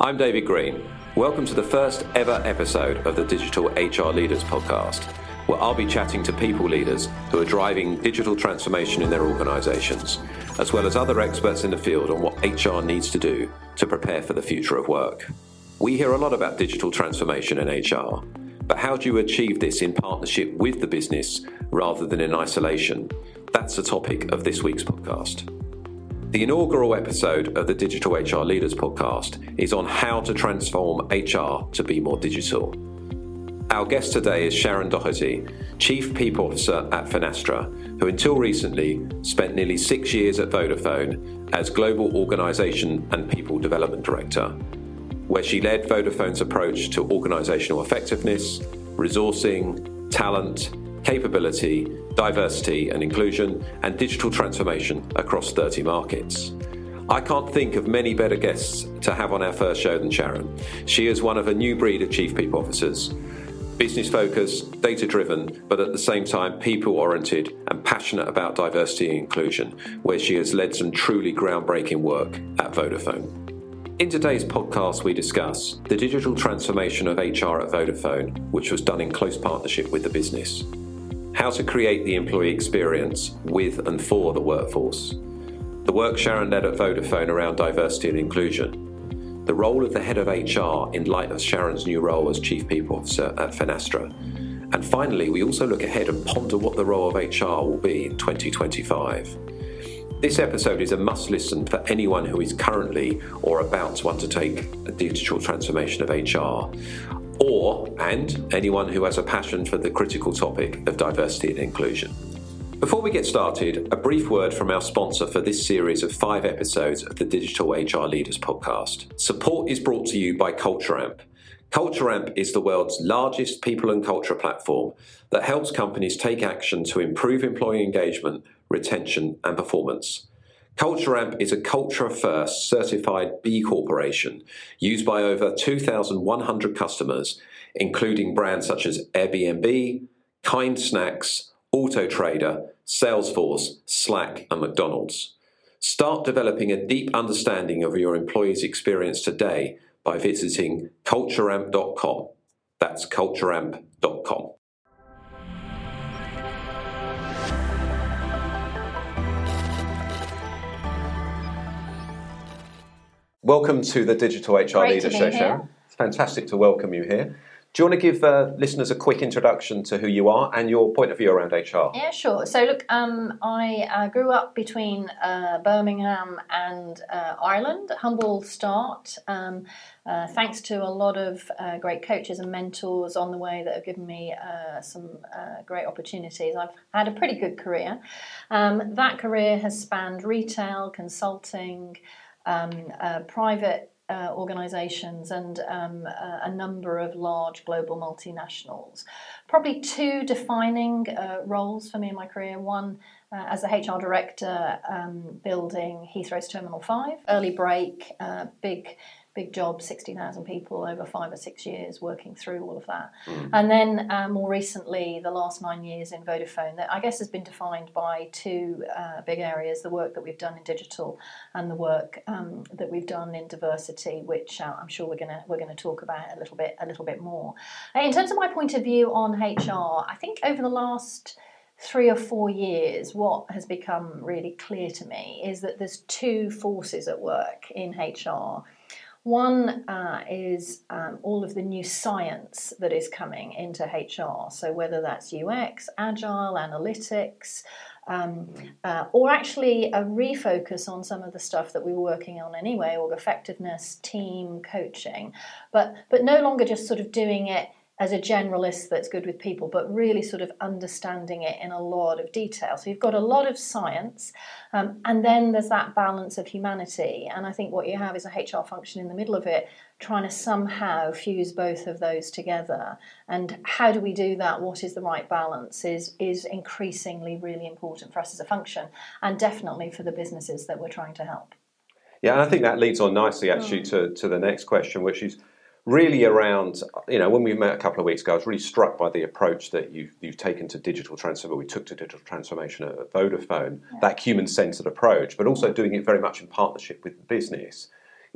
I'm David Green. Welcome to the first ever episode of the Digital HR Leaders podcast, where I'll be chatting to people leaders who are driving digital transformation in their organizations, as well as other experts in the field on what HR needs to do to prepare for the future of work. We hear a lot about digital transformation in HR, but how do you achieve this in partnership with the business rather than in isolation? That's the topic of this week's podcast. The inaugural episode of the Digital HR Leaders podcast is on how to transform HR to be more digital. Our guest today is Sharon Doherty, Chief People Officer at Finastra, who until recently spent nearly six years at Vodafone as Global Organisation and People Development Director, where she led Vodafone's approach to organisational effectiveness, resourcing, talent, capability, diversity and inclusion, and digital transformation across 30 markets. I can't think of many better guests to have on our first show than Sharon. She is one of a new breed of chief people officers. Business focused, data driven, but at the same time people oriented and passionate about diversity and inclusion, where she has led some truly groundbreaking work at Vodafone. In today's podcast, we discuss the digital transformation of HR at Vodafone, which was done in close partnership with the business how to create the employee experience with and for the workforce, the work Sharon led at Vodafone around diversity and inclusion, the role of the head of HR in light of Sharon's new role as Chief People Officer at Finastra, and finally, we also look ahead and ponder what the role of HR will be in 2025. This episode is a must listen for anyone who is currently or about to undertake a digital transformation of HR or and anyone who has a passion for the critical topic of diversity and inclusion. Before we get started, a brief word from our sponsor for this series of five episodes of the Digital HR Leaders podcast. Support is brought to you by CultureAmp. CultureAmp is the world's largest people and culture platform that helps companies take action to improve employee engagement, retention, and performance. CultureAmp is a Culture First certified B Corporation used by over 2,100 customers, including brands such as Airbnb, Kind Snacks, Autotrader, Salesforce, Slack, and McDonald's. Start developing a deep understanding of your employees' experience today by visiting cultureamp.com. That's cultureamp.com. Welcome to the Digital HR Great Leader Show. Sharon. It's fantastic to welcome you here. Do you want to give uh, listeners a quick introduction to who you are and your point of view around HR? Yeah, sure. So, look, um, I uh, grew up between uh, Birmingham and uh, Ireland. Humble start, um, uh, thanks to a lot of uh, great coaches and mentors on the way that have given me uh, some uh, great opportunities. I've had a pretty good career. Um, that career has spanned retail, consulting, um, uh, private uh, organisations and um, a, a number of large global multinationals. Probably two defining uh, roles for me in my career. One uh, as a HR director, um, building Heathrow's Terminal 5, early break, uh, big. Big job, 60,000 people over five or six years working through all of that. And then uh, more recently, the last nine years in Vodafone, that I guess has been defined by two uh, big areas the work that we've done in digital and the work um, that we've done in diversity, which uh, I'm sure we're going to we're going to talk about a little bit a little bit more. Uh, In terms of my point of view on HR, I think over the last three or four years, what has become really clear to me is that there's two forces at work in HR. One uh, is um, all of the new science that is coming into HR. So, whether that's UX, agile, analytics, um, uh, or actually a refocus on some of the stuff that we were working on anyway, org effectiveness, team coaching, but but no longer just sort of doing it as a generalist that's good with people, but really sort of understanding it in a lot of detail. So you've got a lot of science, um, and then there's that balance of humanity. And I think what you have is a HR function in the middle of it, trying to somehow fuse both of those together. And how do we do that? What is the right balance? Is is increasingly really important for us as a function, and definitely for the businesses that we're trying to help. Yeah, and I think that leads on nicely actually to, to the next question, which is really around, you know, when we met a couple of weeks ago, I was really struck by the approach that you've, you've taken to digital transformation, we took to digital transformation at Vodafone, that human centered approach, but also doing it very much in partnership with the business.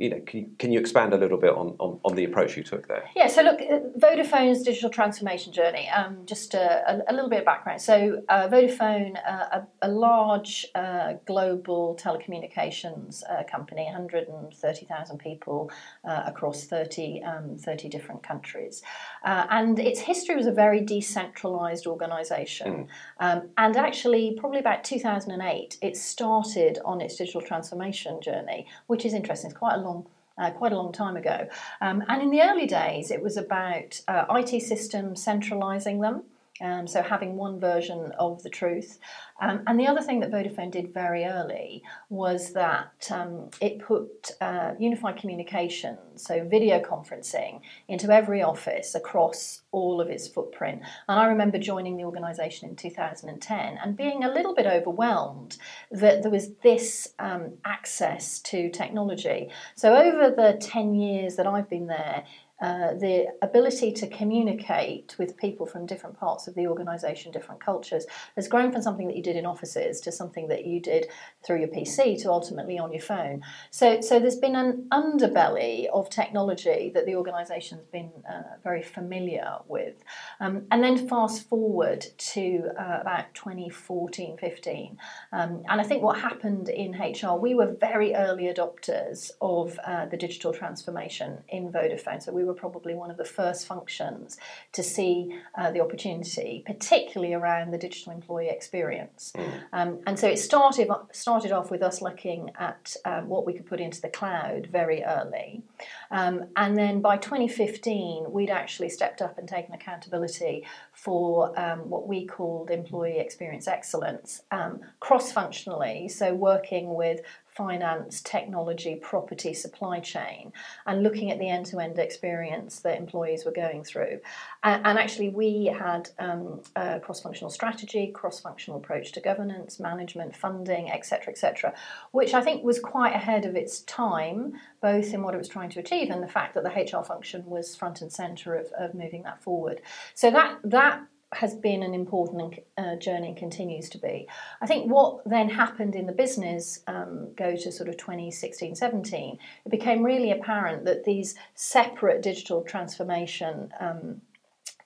You know, can you, can you expand a little bit on, on, on, the approach you took there? Yeah, so look, uh, Vodafone's digital transformation journey, um, just a, a, little bit of background. So, uh, Vodafone, uh, a, a, large uh, global telecommunications uh, company, 130,000 people uh, across 30, um, 30 different countries. and its history was a very decentralized organization. Mm. Um, and actually, probably about 2008, it started on its digital transformation journey, which is interesting. It's quite a long uh, quite a long time ago. Um, and in the early days, it was about uh, IT systems centralizing them. Um, so having one version of the truth. Um, and the other thing that Vodafone did very early was that um, it put uh, unified communications, so video conferencing, into every office across all of its footprint. And I remember joining the organisation in 2010 and being a little bit overwhelmed that there was this um, access to technology. So over the 10 years that I've been there, uh, the ability to communicate with people from different parts of the organisation, different cultures, has grown from something that you did in offices to something that you did through your PC to ultimately on your phone. So, so there's been an underbelly of technology that the organisation's been uh, very familiar with. Um, and then fast forward to uh, about 2014 15. Um, and I think what happened in HR, we were very early adopters of uh, the digital transformation in Vodafone. So we were were probably one of the first functions to see uh, the opportunity, particularly around the digital employee experience. Mm. Um, and so it started started off with us looking at um, what we could put into the cloud very early, um, and then by 2015 we'd actually stepped up and taken accountability for um, what we called employee experience excellence um, cross functionally. So working with finance, technology, property, supply chain, and looking at the end to end experience that employees were going through. And, and actually, we had um, a cross functional strategy, cross functional approach to governance, management, funding, etc., etc., which I think was quite ahead of its time, both in what it was trying to achieve and the fact that the HR function was front and center of, of moving that forward. So that that has been an important uh, journey and continues to be. I think what then happened in the business, um, go to sort of 2016 17, it became really apparent that these separate digital transformation um,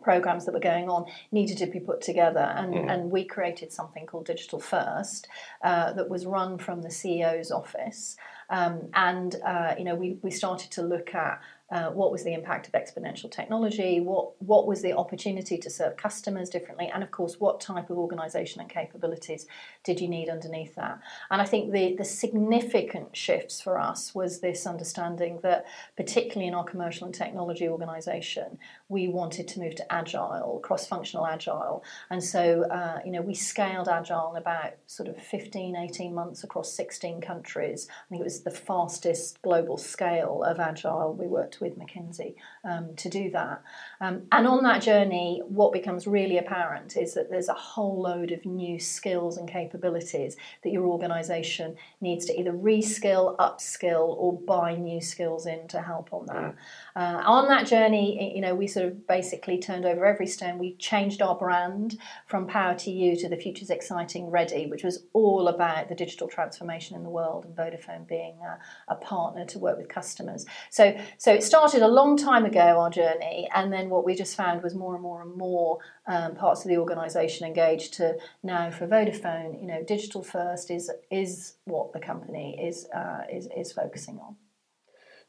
programs that were going on needed to be put together. And, mm. and we created something called Digital First uh, that was run from the CEO's office. Um, and uh, you know, we, we started to look at uh, what was the impact of exponential technology, what, what was the opportunity to serve customers differently, and of course, what type of organisation and capabilities did you need underneath that. And I think the, the significant shifts for us was this understanding that, particularly in our commercial and technology organisation, we wanted to move to agile, cross functional agile. And so, uh, you know, we scaled agile in about sort of 15, 18 months across 16 countries. I think it was the fastest global scale of agile we worked with McKinsey um, to do that. Um, and on that journey, what becomes really apparent is that there's a whole load of new skills and capabilities that your organisation needs to either reskill, upskill, or buy new skills in to help on that. Uh, on that journey, you know, we sort of basically turned over every stone. We changed our brand from Power to You to The Future's Exciting Ready, which was all about the digital transformation in the world and Vodafone being a, a partner to work with customers. So, so it started a long time ago, our journey, and then what we just found was more and more and more um, parts of the organisation engaged to now for Vodafone, you know, digital first is is what the company is uh, is, is focusing on.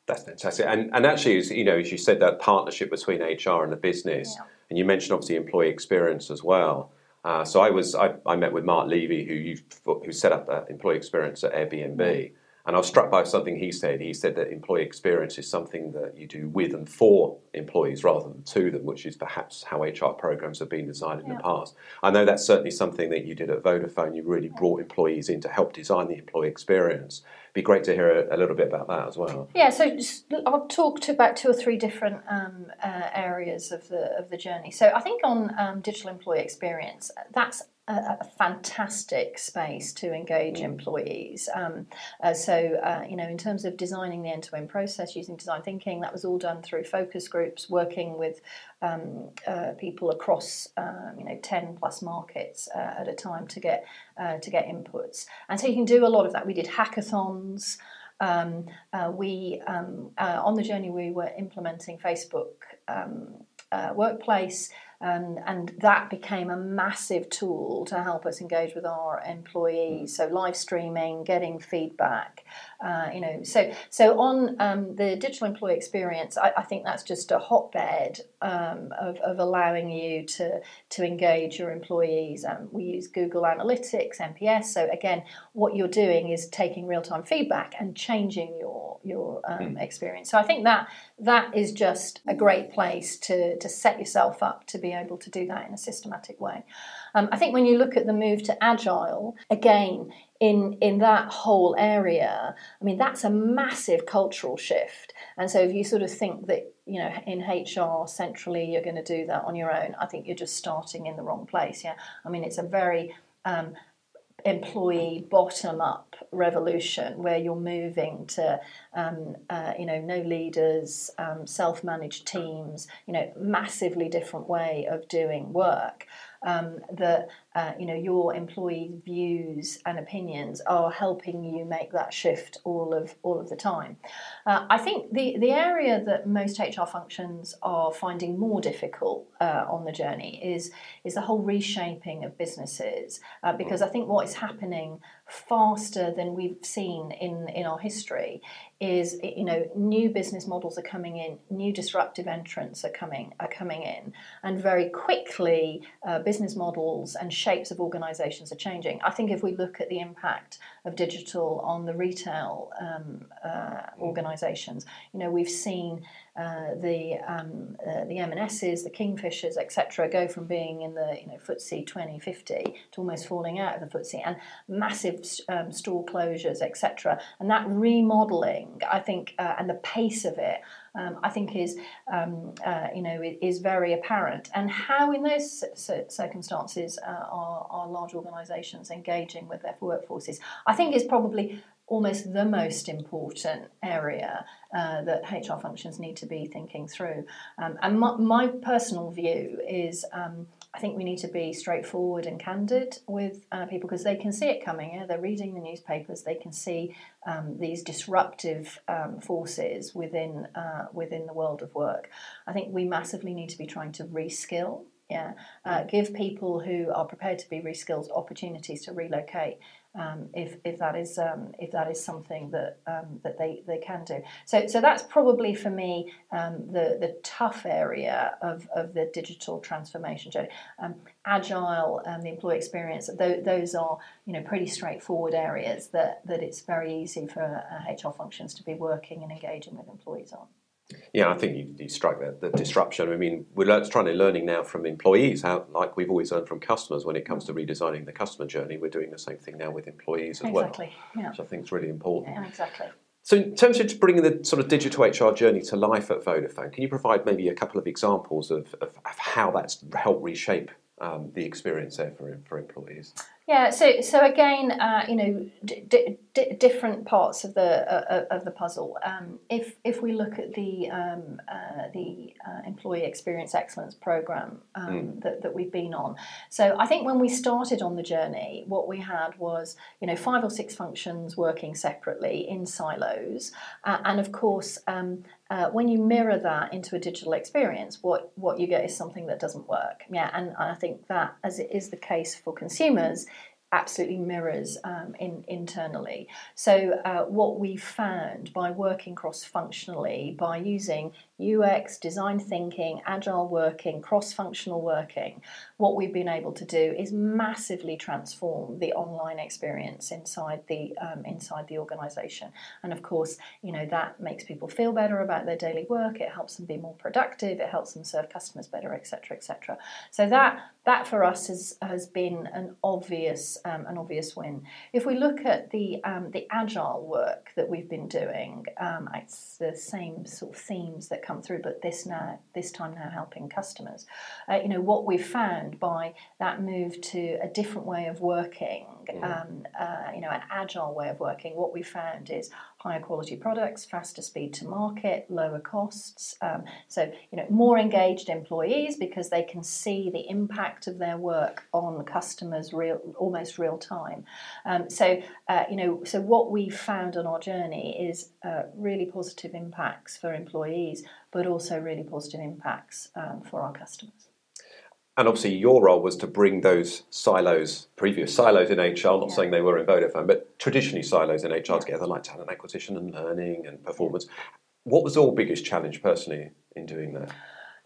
That's fantastic. And and actually, you know, as you said, that partnership between HR and the business, yeah. and you mentioned obviously employee experience as well. Uh, so I was I, I, met with Mark Levy, who who set up uh, employee experience at Airbnb. Mm. And I was struck by something he said. He said that employee experience is something that you do with and for employees rather than to them, which is perhaps how HR programs have been designed in yeah. the past. I know that's certainly something that you did at Vodafone. You really brought employees in to help design the employee experience. It'd be great to hear a, a, little bit about that as well. Yeah, so I'll talk to about two or three different um, uh, areas of the of the journey. So I think on um, digital employee experience, that's a, fantastic space to engage mm. employees. Um, uh, so, uh, you know, in terms of designing the end-to-end process using design thinking, that was all done through focus groups, working with um, uh, people across, um, you know, ten plus markets uh, at a time to get uh, to get inputs. And so you can do a lot of that. We did hackathons. um, uh, we um, on the journey we were implementing Facebook um, uh, Workplace. And, and that became a massive tool to help us engage with our employees. So live streaming, getting feedback, uh, you know. So so on um, the digital employee experience, I, I, think that's just a hotbed um, of, of allowing you to to engage your employees. Um, we use Google Analytics, NPS. So again, what you're doing is taking real time feedback and changing your your um, mm. experience. So I think that that is just a great place to to set yourself up to be able to do that in a systematic way. Um, I think when you look at the move to agile, again, in, in that whole area, I mean, that's a massive cultural shift. And so if you sort of think that, you know, in HR centrally you're going to do that on your own, I think you're just starting in the wrong place. Yeah. I mean, it's a very um, employee bottom up revolution where you're moving to um, uh, you know no leaders um, self-managed teams you know massively different way of doing work um, that uh, you know your employee views and opinions are helping you make that shift all of all of the time. Uh, I think the the area that most HR functions are finding more difficult uh, on the journey is is the whole reshaping of businesses uh, because I think what is happening faster than we've seen in, in our history is you know new business models are coming in new disruptive entrants are coming are coming in. And very quickly uh, business models and shapes of organizations are changing. I think if we look at the impact of digital on the retail um, uh, organizations you know we've seen uh, the um, uh, the M&Ss, the Kingfishers, etc., go from being in the you know FTSE 2050 to almost falling out of the FTSE, and massive um, store closures, etc. And that remodeling, I think, uh, and the pace of it, um, I think is um, uh, you know is very apparent. And how in those circumstances uh, are, are large organisations engaging with their workforces? I think is probably almost the most important area uh, that HR functions need to be thinking through. Um, and my, my, personal view is um, I think we need to be straightforward and candid with uh, people because they can see it coming. Yeah? They're reading the newspapers, they can see um, these disruptive um, forces within, uh, within the world of work. I think we massively need to be trying to reskill yeah, uh, give people who are prepared to be reskilled opportunities to relocate um, if, if that is um, if that is something that um, that they, they can do. So so that's probably for me um, the the tough area of, of the digital transformation journey. Um, agile and the employee experience th- those are you know pretty straightforward areas that that it's very easy for uh, HR functions to be working and engaging with employees on. Yeah, I think you, you strike that the disruption. I mean, we're trying to learning now from employees how, like we've always learned from customers when it comes to redesigning the customer journey. We're doing the same thing now with employees as exactly. well, yeah. which I think is really important. Yeah, exactly. So, in terms of bringing the sort of digital HR journey to life at Vodafone, can you provide maybe a couple of examples of, of, of how that's helped reshape um, the experience there for, for employees? Yeah, so so again, uh, you know, d- d- different parts of the uh, of the puzzle. Um, if if we look at the um, uh, the uh, employee experience excellence program um, mm. that, that we've been on, so I think when we started on the journey, what we had was you know five or six functions working separately in silos, uh, and of course um, uh, when you mirror that into a digital experience, what, what you get is something that doesn't work. Yeah, and I think that, as it is the case for consumers, absolutely mirrors um, in, internally. So, uh, what we found by working cross functionally, by using UX, design thinking, agile working, cross functional working, what we've been able to do is massively transform the online experience inside the um, inside the organization. And of course, you know that makes people feel better about their daily work. It helps them be more productive. It helps them serve customers better, etc., etc. So that that for us has has been an obvious um, an obvious win. If we look at the um, the agile work that we've been doing, um, it's the same sort of themes that come through, but this now this time now helping customers. Uh, you know what we've found by that move to a different way of working, um, uh, you know, an agile way of working. What we found is higher quality products, faster speed to market, lower costs. Um, so, you know, more engaged employees because they can see the impact of their work on customers real, almost real time. Um, so, uh, you know, so what we've found on our journey is uh, really positive impacts for employees, but also really positive impacts um, for our customers. And obviously, your role was to bring those silos, previous silos in HR, not yeah. saying they were in Vodafone, but traditionally silos in HR yeah. together, like talent acquisition and learning and performance. What was your biggest challenge personally in doing that?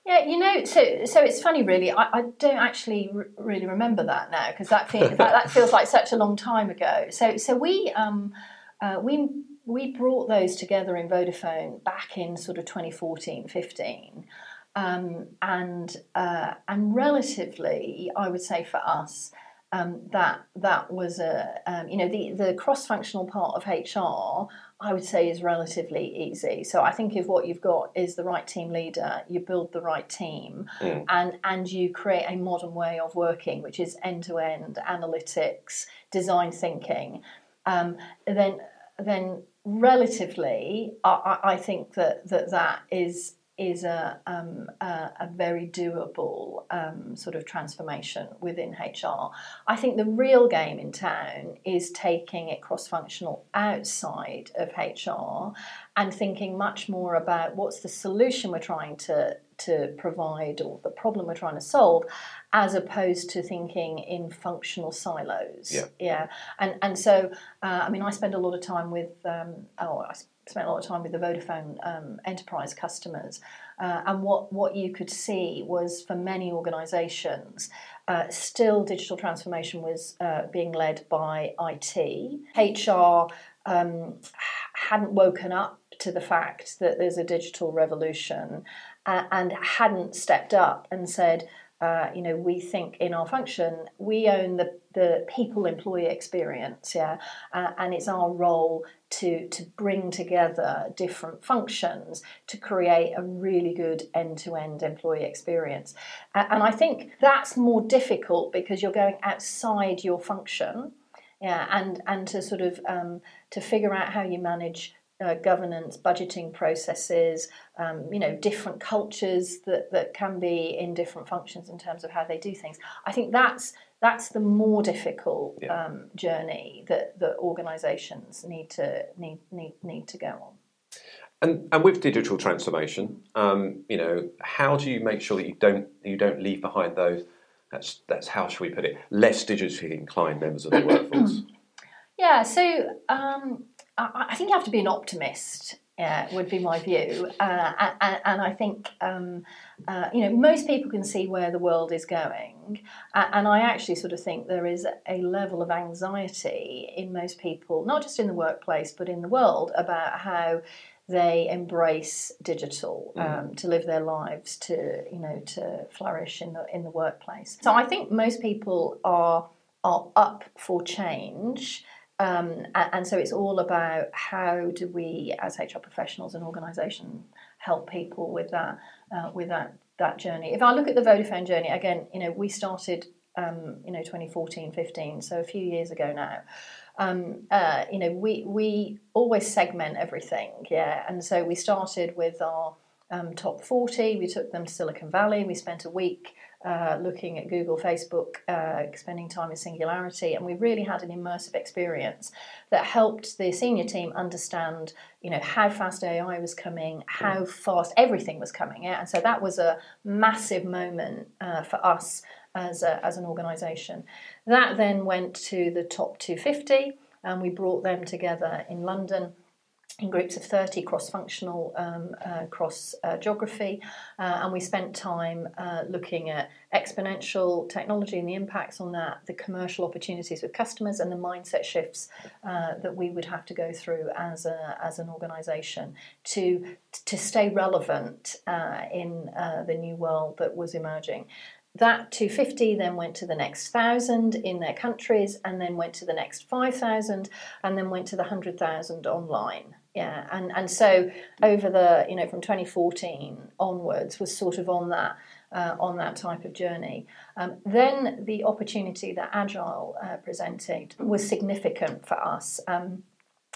Yeah, you know, so so it's funny, really. I, I don't actually r- really remember that now because that, feel, that, that feels like such a long time ago. So so we um, uh, we we brought those together in Vodafone back in sort of 2014, 15. Um, and uh, and relatively, I would say for us, um, that that was a um, you know the the cross functional part of HR. I would say is relatively easy. So I think if what you've got is the right team leader, you build the right team, mm. and and you create a modern way of working, which is end to end analytics, design thinking. Um, then then relatively, I, I think that that that is is a, um, a, a, very doable um, sort of transformation within HR. I think the real game in town is taking it cross functional outside of HR and thinking much more about what's the solution we're trying to, to provide or the problem we're trying to solve as opposed to thinking in functional silos. Yeah. yeah. And, and so, uh, I mean, I spend a lot of time with, um, oh, I spent a lot of time with the Vodafone um, enterprise customers, uh, and what, what you could see was for many organisations, uh, still digital transformation was uh, being led by IT. HR um, hadn't woken up to the fact that there's a digital revolution uh, and hadn't stepped up and said, uh, you know, we think in our function, we own the, the people employee experience, yeah, uh, and it's our role to, to bring together different functions to create a really good end to end employee experience. Uh, and I think that's more difficult because you're going outside your function. Yeah, and, and to sort of um, to figure out how you manage uh, governance, budgeting processes, um, you know, different cultures that, that can be in different functions in terms of how they do things. I think that's that's the more difficult yeah. um, journey that, that organisations need to need need need to go on. And, and with digital transformation, um, you know, how do you make sure that you don't you don't leave behind those? That's that's how should we put it? Less digitally inclined members of the workforce. yeah. So um, I, I think you have to be an optimist yeah, would be my view. Uh, and, and, I think, um, uh, you know, most people can see where the world is going. Uh, and I actually sort of think there is a level of anxiety in most people, not just in the workplace, but in the world, about how they embrace digital mm. um, mm. to live their lives, to, you know, to flourish in the, in the workplace. So I think most people are, are up for change. Um, and, so it's all about how do we, as HR professionals and organisation, help people with that uh, with that that journey. If I look at the Vodafone journey again, you know, we started, um, you know, 2014, 15, so a few years ago now. Um, uh, you know, we we always segment everything, yeah, and so we started with our um, top 40. We took them to Silicon Valley. We spent a week uh, looking at Google, Facebook, uh, spending time in Singularity, and we really had an immersive experience that helped the senior team understand, you know, how fast AI was coming, how fast everything was coming, yeah? and so that was a massive moment uh, for us as a, as an organisation. That then went to the top 250, and we brought them together in London in groups of 30 cross-functional um, uh, cross uh, geography uh, and we spent time uh, looking at exponential technology and the impacts on that the commercial opportunities with customers and the mindset shifts uh, that we would have to go through as, a, as an organization to, to stay relevant uh, in the new world that was emerging. That 250 then went to the next 1,000 in their countries, and then went to the next 5,000, and then went to the 100,000 online yeah and and so over the you know from 2014 onwards was sort of on that uh, on that type of journey. Um, then the opportunity that agile uh, presented was significant for us um,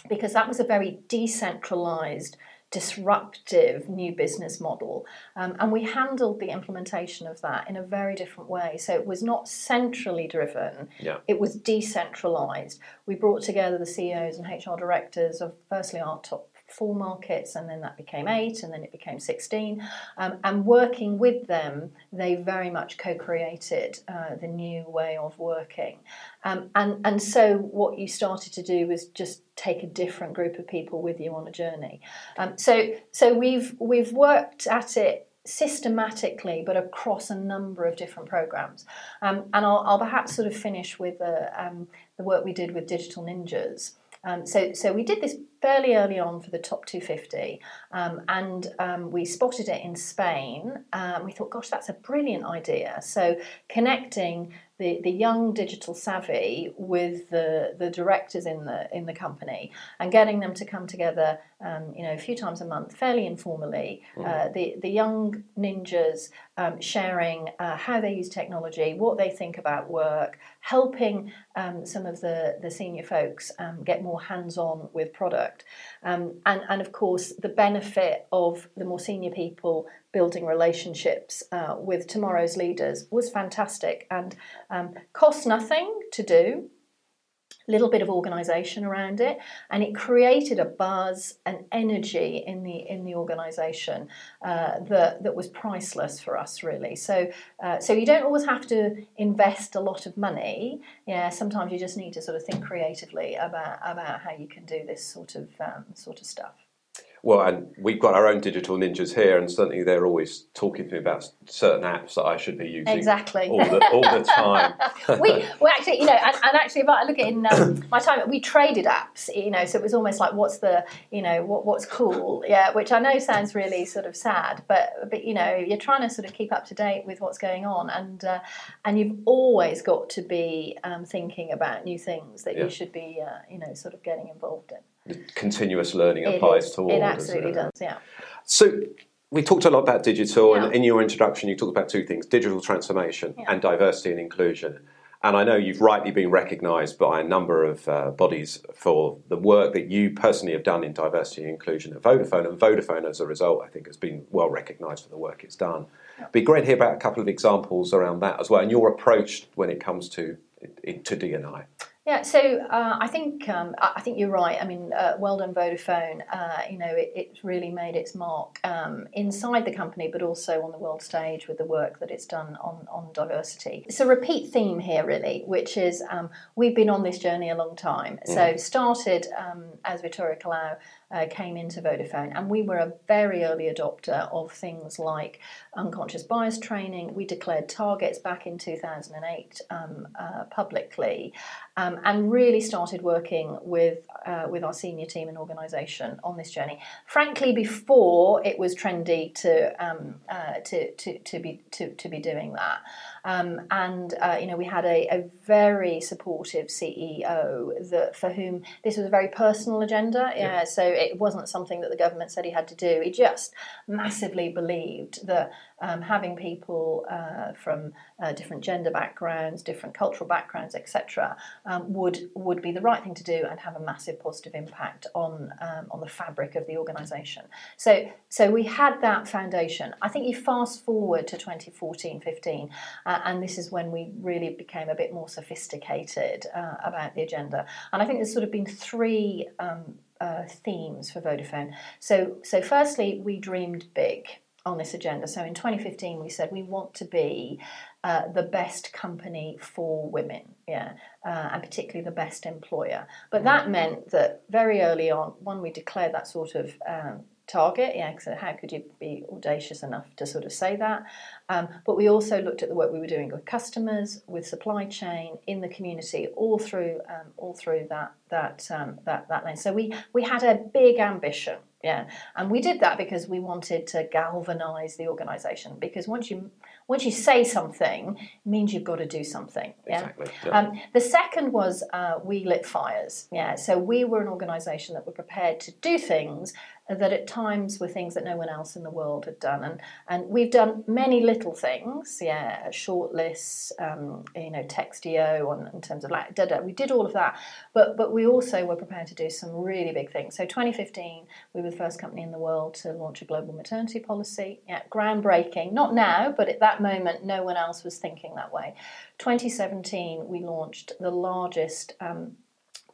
because that was a very decentralized disruptive new business model. Um, and we handled the implementation of that in a very different way. So it was not centrally driven, Yeah. it was decentralized. We brought together the CEOs and HR directors of firstly our top four markets, and then that became eight, and then it became 16. Um, and working with them, they very much co created uh, the new way of working. Um, and, and so what you started to do was just take a different group of people with you on a journey. Um, so so we've we've worked at it systematically, but across a number of different programs. Um, and I'll, I'll, perhaps sort of finish with the, um, the work we did with Digital Ninjas. Um, so, so we did this fairly early on for the top 250, um, and um, we spotted it in Spain. Um, we thought, gosh, that's a brilliant idea. So, connecting the, the young digital savvy with the, the directors in the in the company and getting them to come together, um, you know, a few times a month, fairly informally. Uh, the the young ninjas um, sharing uh, how they use technology, what they think about work, helping um, some of the the senior folks um, get more hands on with product, um, and and of course the benefit of the more senior people building relationships uh, with tomorrow's leaders was fantastic and um, cost nothing to do little bit of organization around it and it created a buzz and energy in the in the organization uh, that that was priceless for us really. So uh, so you don't always have to invest a lot of money. Yeah sometimes you just need to sort of think creatively about about how you can do this sort of um, sort of stuff Well, and we've got our own digital ninjas here, and certainly they're always talking to me about certain apps that I should be using exactly all the, all the time. we well actually you know and, and actually if I look at in um, my time we traded apps you know so it was almost like what's the you know what what's cool yeah which I know sounds really sort of sad but but you know you're trying to sort of keep up to date with what's going on and uh, and you've always got to be um, thinking about new things that Yeah. you should be uh, you know sort of getting involved in Continuous learning It applies is. to all. it absolutely it? does yeah So we talked a lot about digital, Yeah. and in your introduction, you talked about two things: digital transformation Yeah. and diversity and inclusion. And I know you've rightly been recognised by a number of uh, bodies for the work that you personally have done in diversity and inclusion at Vodafone, and Vodafone, as a result, I think has been well recognised for the work it's done. It'd be great to hear about a couple of examples around that as well, and your approach when it comes to to DNI. Yeah, so uh, I think um, I think you're right. I mean, uh, well done, Vodafone. Uh, you know, it, it's really made its mark um, inside the company, but also on the world stage with the work that it's done on on diversity. It's a repeat theme here, really, which is um, we've been on this journey a long time. So started um, as Vittorio Colao uh, came into Vodafone, and we were a very early adopter of things like unconscious bias training. We declared targets back in 2008 um, uh, publicly, um, and really started working with uh, with our senior team and organisation on this journey. Frankly, before it was trendy to um, uh, to, to to be to, to be doing that. Um, and uh, you know, we had a, a very supportive CEO that for whom this was a very personal agenda. Yeah, so it wasn't something that the government said he had to do. He just massively believed that um, having people uh, from uh, different gender backgrounds, different cultural backgrounds, etc., um, would would be the right thing to do and have a massive positive impact on um, on the fabric of the organisation. So so we had that foundation. I think you fast forward to 2014, 15, uh, and this is when we really became a bit more sophisticated uh, about the agenda. And I think there's sort of been three. Um, uh, themes for Vodafone. So, so firstly, we dreamed big on this agenda. So in 2015, we said we want to be uh, the best company for women, yeah, uh, and particularly the best employer. But that meant that very early on, one, we declared that sort of um, target, yeah, because how could you be audacious enough to sort of say that? Um, but we also looked at the work we were doing with customers, with supply chain, in the community, all through um, all through that that um, that that lane. So we we had a big ambition, yeah, and we did that because we wanted to galvanise the organisation. Because once you once you say something, it means you've got to do something. Yeah? Exactly. yeah. Um, the second was uh, we lit fires. Yeah, so we were an organisation that were prepared to do things that at times were things that no one else in the world had done. And, and we've done many little things, yeah, short lists, um, you know, Textio on, in terms of like, da, da, we did all of that. But, but we also were prepared to do some really big things. So 2015, we were the first company in the world to launch a global maternity policy. Yeah, groundbreaking. Not now, but at that moment, no one else was thinking that way. 2017, we launched the largest um,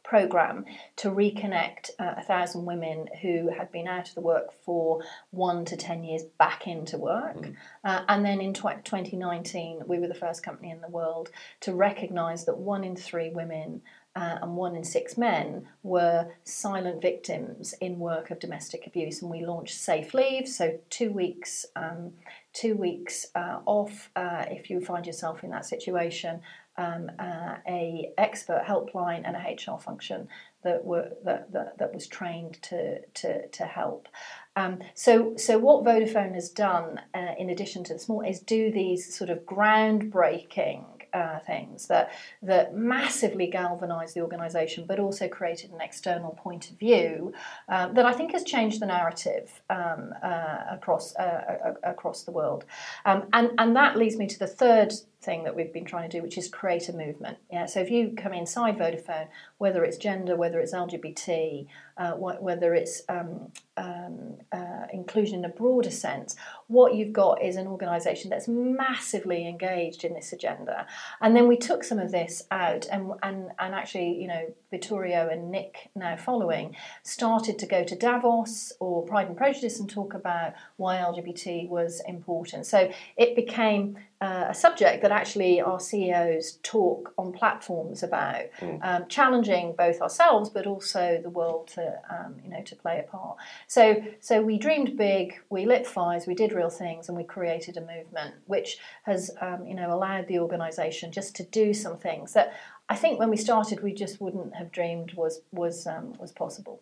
program to reconnect uh, a thousand women who had been out of the work for one to ten years back into work. Mm. Uh, and then in tw- 2019, we were the first company in the world to recognise that one in three women uh, and one in six men were silent victims in work of domestic abuse. And we launched Safe Leave, so two weeks, um, two weeks uh, off uh, if you find yourself in that situation, um, uh, a expert helpline and a HR function that were that, that, that was trained to to, to help. Um, so so what Vodafone has done, uh, in addition to the small, is do these sort of groundbreaking uh, things that that massively galvanised the organisation, but also created an external point of view um, that I think has changed the narrative um, uh, across uh, across the world. Um, and and that leads me to the third thing that we've been trying to do, which is create a movement. Yeah. So if you come inside Vodafone, whether it's gender, whether it's LGBT, uh, whether it's um, um, uh, inclusion in a broader sense, what you've got is an organisation that's massively engaged in this agenda. And then we took some of this out, and and and actually, you know, Vittorio and Nick now following started to go to Davos or Pride and Prejudice and talk about why LGBT was important. So it became uh, a subject that actually our CEOs talk on platforms about, mm. um, challenging both ourselves but also the world to um, you know to play a part. So so we dreamed big, we lit fires, we did real things, and we created a movement which has um, you know allowed the organisation just to do some things that I think when we started we just wouldn't have dreamed was was um, was possible.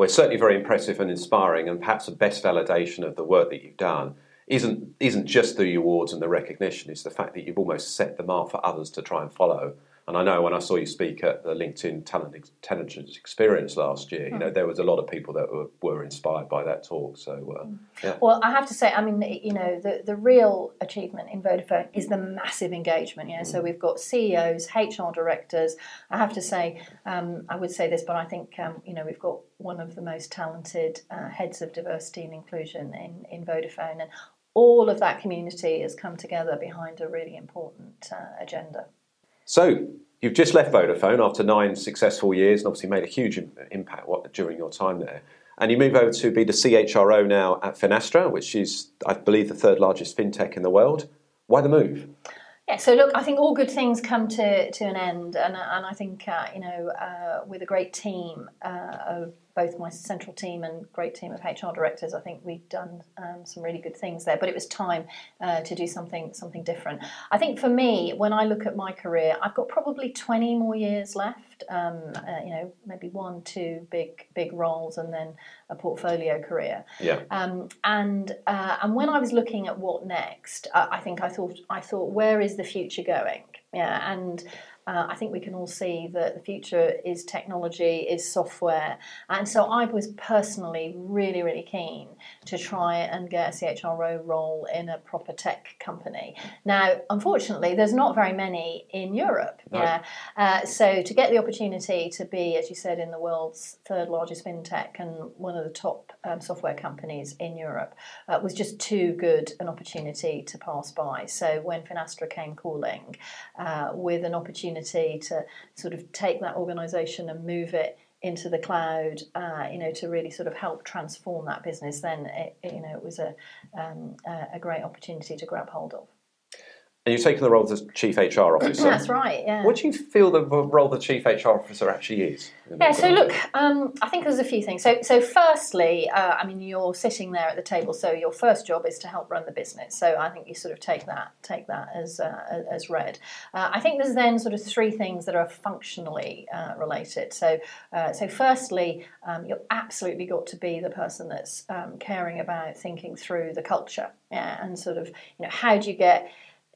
It's certainly very impressive and inspiring, and perhaps the best validation of the work that you've done isn't isn't just the awards and the recognition. It's the fact that you've almost set the mark for others to try and follow. And I know when I saw you speak at the LinkedIn Talent Intelligence Experience last year, you know, hmm. there was a lot of people that were, were inspired by that talk. So, uh, hmm. yeah. Well, I have to say, I mean, you know, the, the real achievement in Vodafone is the massive engagement. Yeah, mm. so we've got CEOs, HR directors. I have to say, um, I would say this, but I think, um, you know, we've got one of the most talented uh, heads of diversity and inclusion in, in Vodafone, and all of that community has come together behind a really important uh, agenda. So, you've just left Vodafone after nine successful years and obviously made a huge impact during your time there. And you move over to be the CHRO now at Finastra, which is, I believe, the third largest fintech in the world. Why the move? Yeah, so look, I think all good things come to, to an end, and, and I think uh, you know uh, with a great team uh, of both my central team and great team of HR directors, I think we've done um, some really good things there. But it was time uh, to do something something different. I think for me, when I look at my career, I've got probably 20 more years left. Um, uh, you know, maybe one, two big big roles, and then a portfolio career. Yeah. Um, and uh, and when I was looking at what next, I think I thought I thought where is the future going? Yeah, and uh, I think we can all see that the future is technology, is software. And so I was personally really, really keen to try and get a CHRO role in a proper tech company. Now, unfortunately, there's not very many in Europe. No. Yeah. Uh, so to get the opportunity to be, as you said, in the world's third largest fintech and one of the top um, software companies in Europe uh, was just too good an opportunity to pass by. So when Finastra came calling uh, with an opportunity opportunity to sort of take that organisation and move it into the cloud, uh, you know, to really sort of help transform that business, then it, you know it was a um, a great opportunity to grab hold of. And you've taken the role as chief HR officer. That's right. Yeah. What do you feel the role the chief HR officer actually is? Yeah. So look, um, I think there's a few things. So, so firstly, uh, I mean, you're sitting there at the table, so your first job is to help run the business. So I think you sort of take that take that as uh, as read. Uh, I think there's then sort of three things that are functionally uh, related. So, uh, so firstly, um, you've absolutely got to be the person that's um, caring about thinking through the culture, yeah, and sort of you know how do you get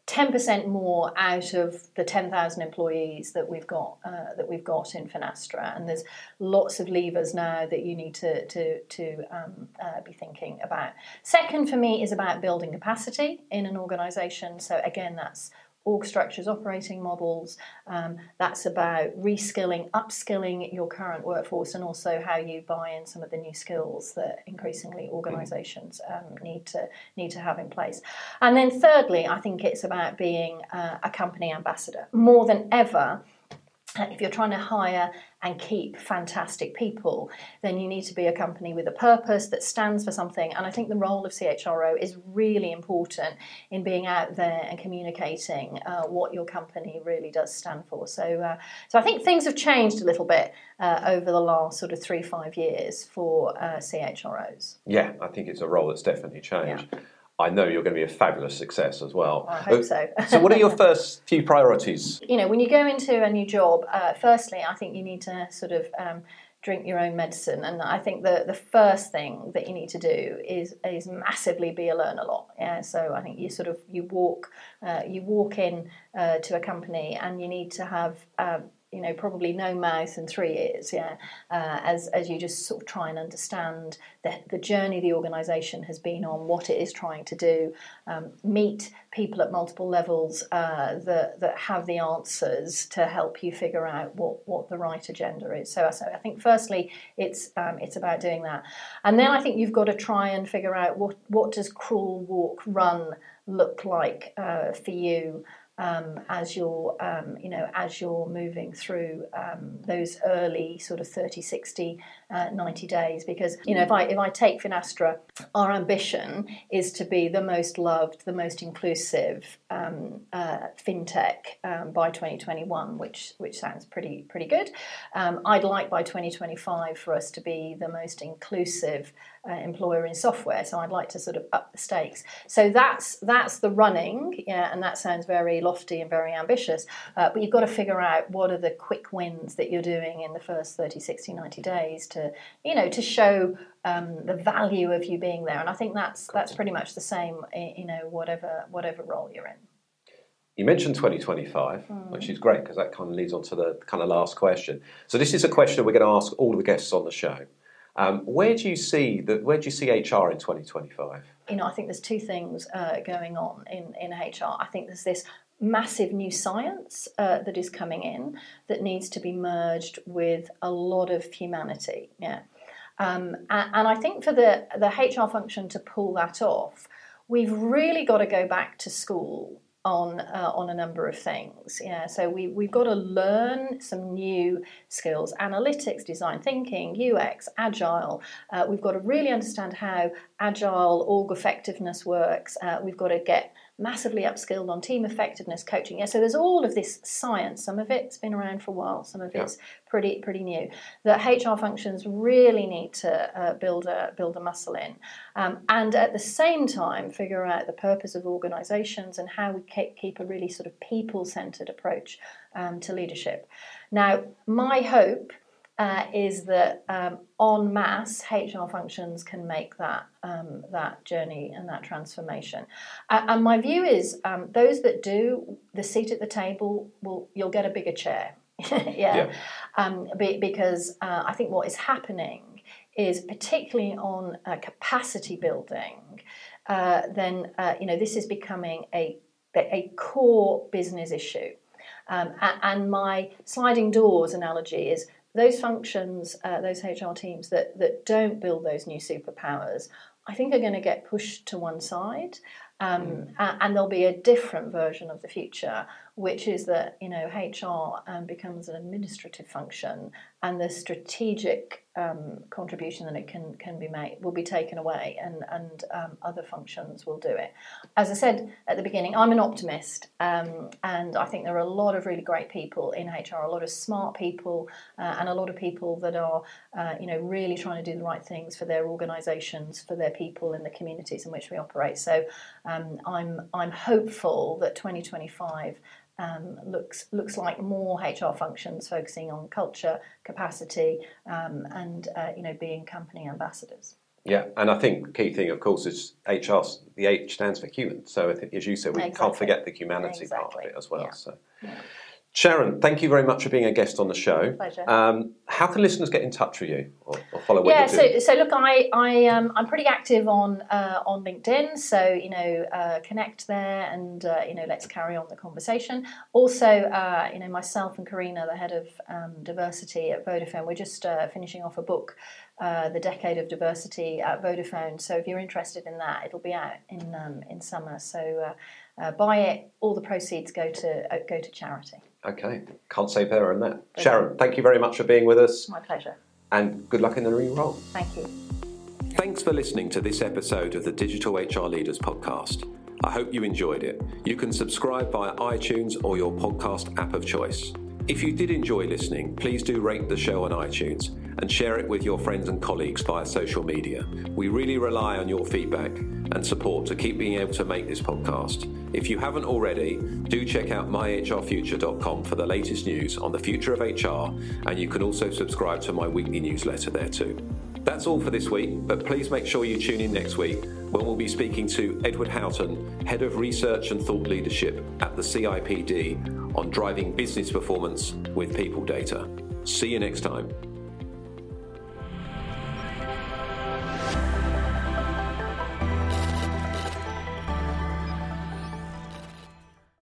10% more out of the 10,000 employees that we've got uh, that we've got in Finastra, and there's lots of levers now that you need to to to um, uh, be thinking about. Second, for me, is about building capacity in an organisation. So again, that's org structures, operating models. Um, that's about reskilling, upskilling your current workforce, and also how you buy in some of the new skills that increasingly organisations um, need to need to have in place. And then thirdly, I think it's about being uh, a company ambassador more than ever if you're trying to hire and keep fantastic people, then you need to be a company with a purpose that stands for something. And I think the role of CHRO is really important in being out there and communicating uh, what your company really does stand for. So, uh, so I think things have changed a little bit uh, over the last sort of three five years for uh, CHROs. Yeah, I think it's a role that's definitely changed. Yeah. I know you're going to be a fabulous success as well. I hope so. so, what are your first few priorities? You know, when you go into a new job, uh, firstly, I think you need to sort of um, drink your own medicine, and I think the the first thing that you need to do is is massively be a learn a lot. Yeah, so I think you sort of you walk uh, you walk in uh, to a company, and you need to have um, you know, probably no mouth and three ears, yeah, uh, as, as you just sort of try and understand the, the journey the organisation has been on, what it is trying to do, um, meet people at multiple levels uh, that, that have the answers to help you figure out what, what the right agenda is. So, so I think firstly, it's, um, it's about doing that. And then I think you've got to try and figure out what, what does crawl, walk, run look like uh, for you um, as you're um, you know as you're moving through um, those early sort of 30 60 uh, 90 days because you know if I if I take Finastra our ambition is to be the most loved the most inclusive um, uh, fintech um, by 2021 which which sounds pretty pretty good um, I'd like by 2025 for us to be the most inclusive uh, employer in software. So I'd like to sort of up the stakes. So that's that's the running, yeah, and that sounds very lofty and very ambitious. Uh, but you've got to figure out what are the quick wins that you're doing in the first 30, 60, 90 days to you know to show um, the value of you being there. And I think that's that's pretty much the same, you know, whatever whatever role you're in. You mentioned 2025, mm. which is great because that kind of leads on to the kind of last question. So this is a question that we're going to ask all the guests on the show. Um, where do you see that? Where do you see HR in 2025? You know, I think there's two things uh, going on in in HR. I think there's this massive new science uh, that is coming in that needs to be merged with a lot of humanity. Yeah, um, and, and I think for the the HR function to pull that off, we've really got to go back to school on uh, on a number of things. Yeah, so we we've got to learn some new skills: analytics, design thinking, UX, agile. Uh, we've got to really understand how agile org effectiveness works. Uh, we've got to get massively upskilled on team effectiveness coaching. Yeah, so there's all of this science. Some of it's been around for a while. Some of yeah. it's pretty pretty new. That HR functions really need to uh, build a build a muscle in, um, and at the same time figure out the purpose of organisations and how we keep a really sort of people centred approach um, to leadership. Now, my hope uh, is that um, en masse HR functions can make that um, that journey and that transformation. Uh, and my view is um, those that do the seat at the table will you'll get a bigger chair. yeah, yeah. Um, be, because uh, I think what is happening is particularly on uh, capacity building. Uh, then uh, you know this is becoming a a core business issue. Um, and my sliding doors analogy is those functions, uh, those HR teams that, that don't build those new superpowers, I think are going to get pushed to one side. Um, mm. and there'll be a different version of the future, which is that you know HR um, becomes an administrative function, and the strategic um, contribution that it can can be made will be taken away, and and um, other functions will do it. As I said at the beginning, I'm an optimist, um, and I think there are a lot of really great people in HR, a lot of smart people, uh, and a lot of people that are uh, you know really trying to do the right things for their organisations, for their people, in the communities in which we operate. So um, I'm I'm hopeful that 2025 um, looks looks like more HR functions focusing on culture, capacity, um, and uh, you know being company ambassadors. Yeah, and I think key thing, of course, is HR. The H stands for human. So as you said, we exactly. can't forget the humanity exactly. part of it as well. Yeah. So. Yeah. Sharon, thank you very much for being a guest on the show. Pleasure. Um, how can listeners get in touch with you or, or follow what yeah, you're doing? Yeah, so, so look, I, I, um, I'm pretty active on uh, on LinkedIn, so you know, uh, connect there, and uh, you know, let's carry on the conversation. Also, uh, you know, myself and Karina, the head of um, diversity at Vodafone, we're just uh, finishing off a book, uh, the Decade of Diversity at Vodafone. So if you're interested in that, it'll be out in um, in summer. So buy it. All the proceeds go to go to charity. Okay, can't say better than that. Okay. Sharon, thank you very much for being with us. My pleasure. And good luck in the new role. Thank you. Thanks for listening to this episode of the Digital HR Leaders podcast. I hope you enjoyed it. You can subscribe via iTunes or your podcast app of choice. If you did enjoy listening, please do rate the show on iTunes and share it with your friends and colleagues via social media. We really rely on your feedback and support to keep being able to make this podcast. If you haven't already, do check out myhrfuture.com for the latest news on the future of HR, and you can also subscribe to my weekly newsletter there too. That's all for this week, but please make sure you tune in next week when we'll be speaking to Edward Houghton, Head of Research and Thought Leadership at the CIPD, on driving business performance with people data. See you next time.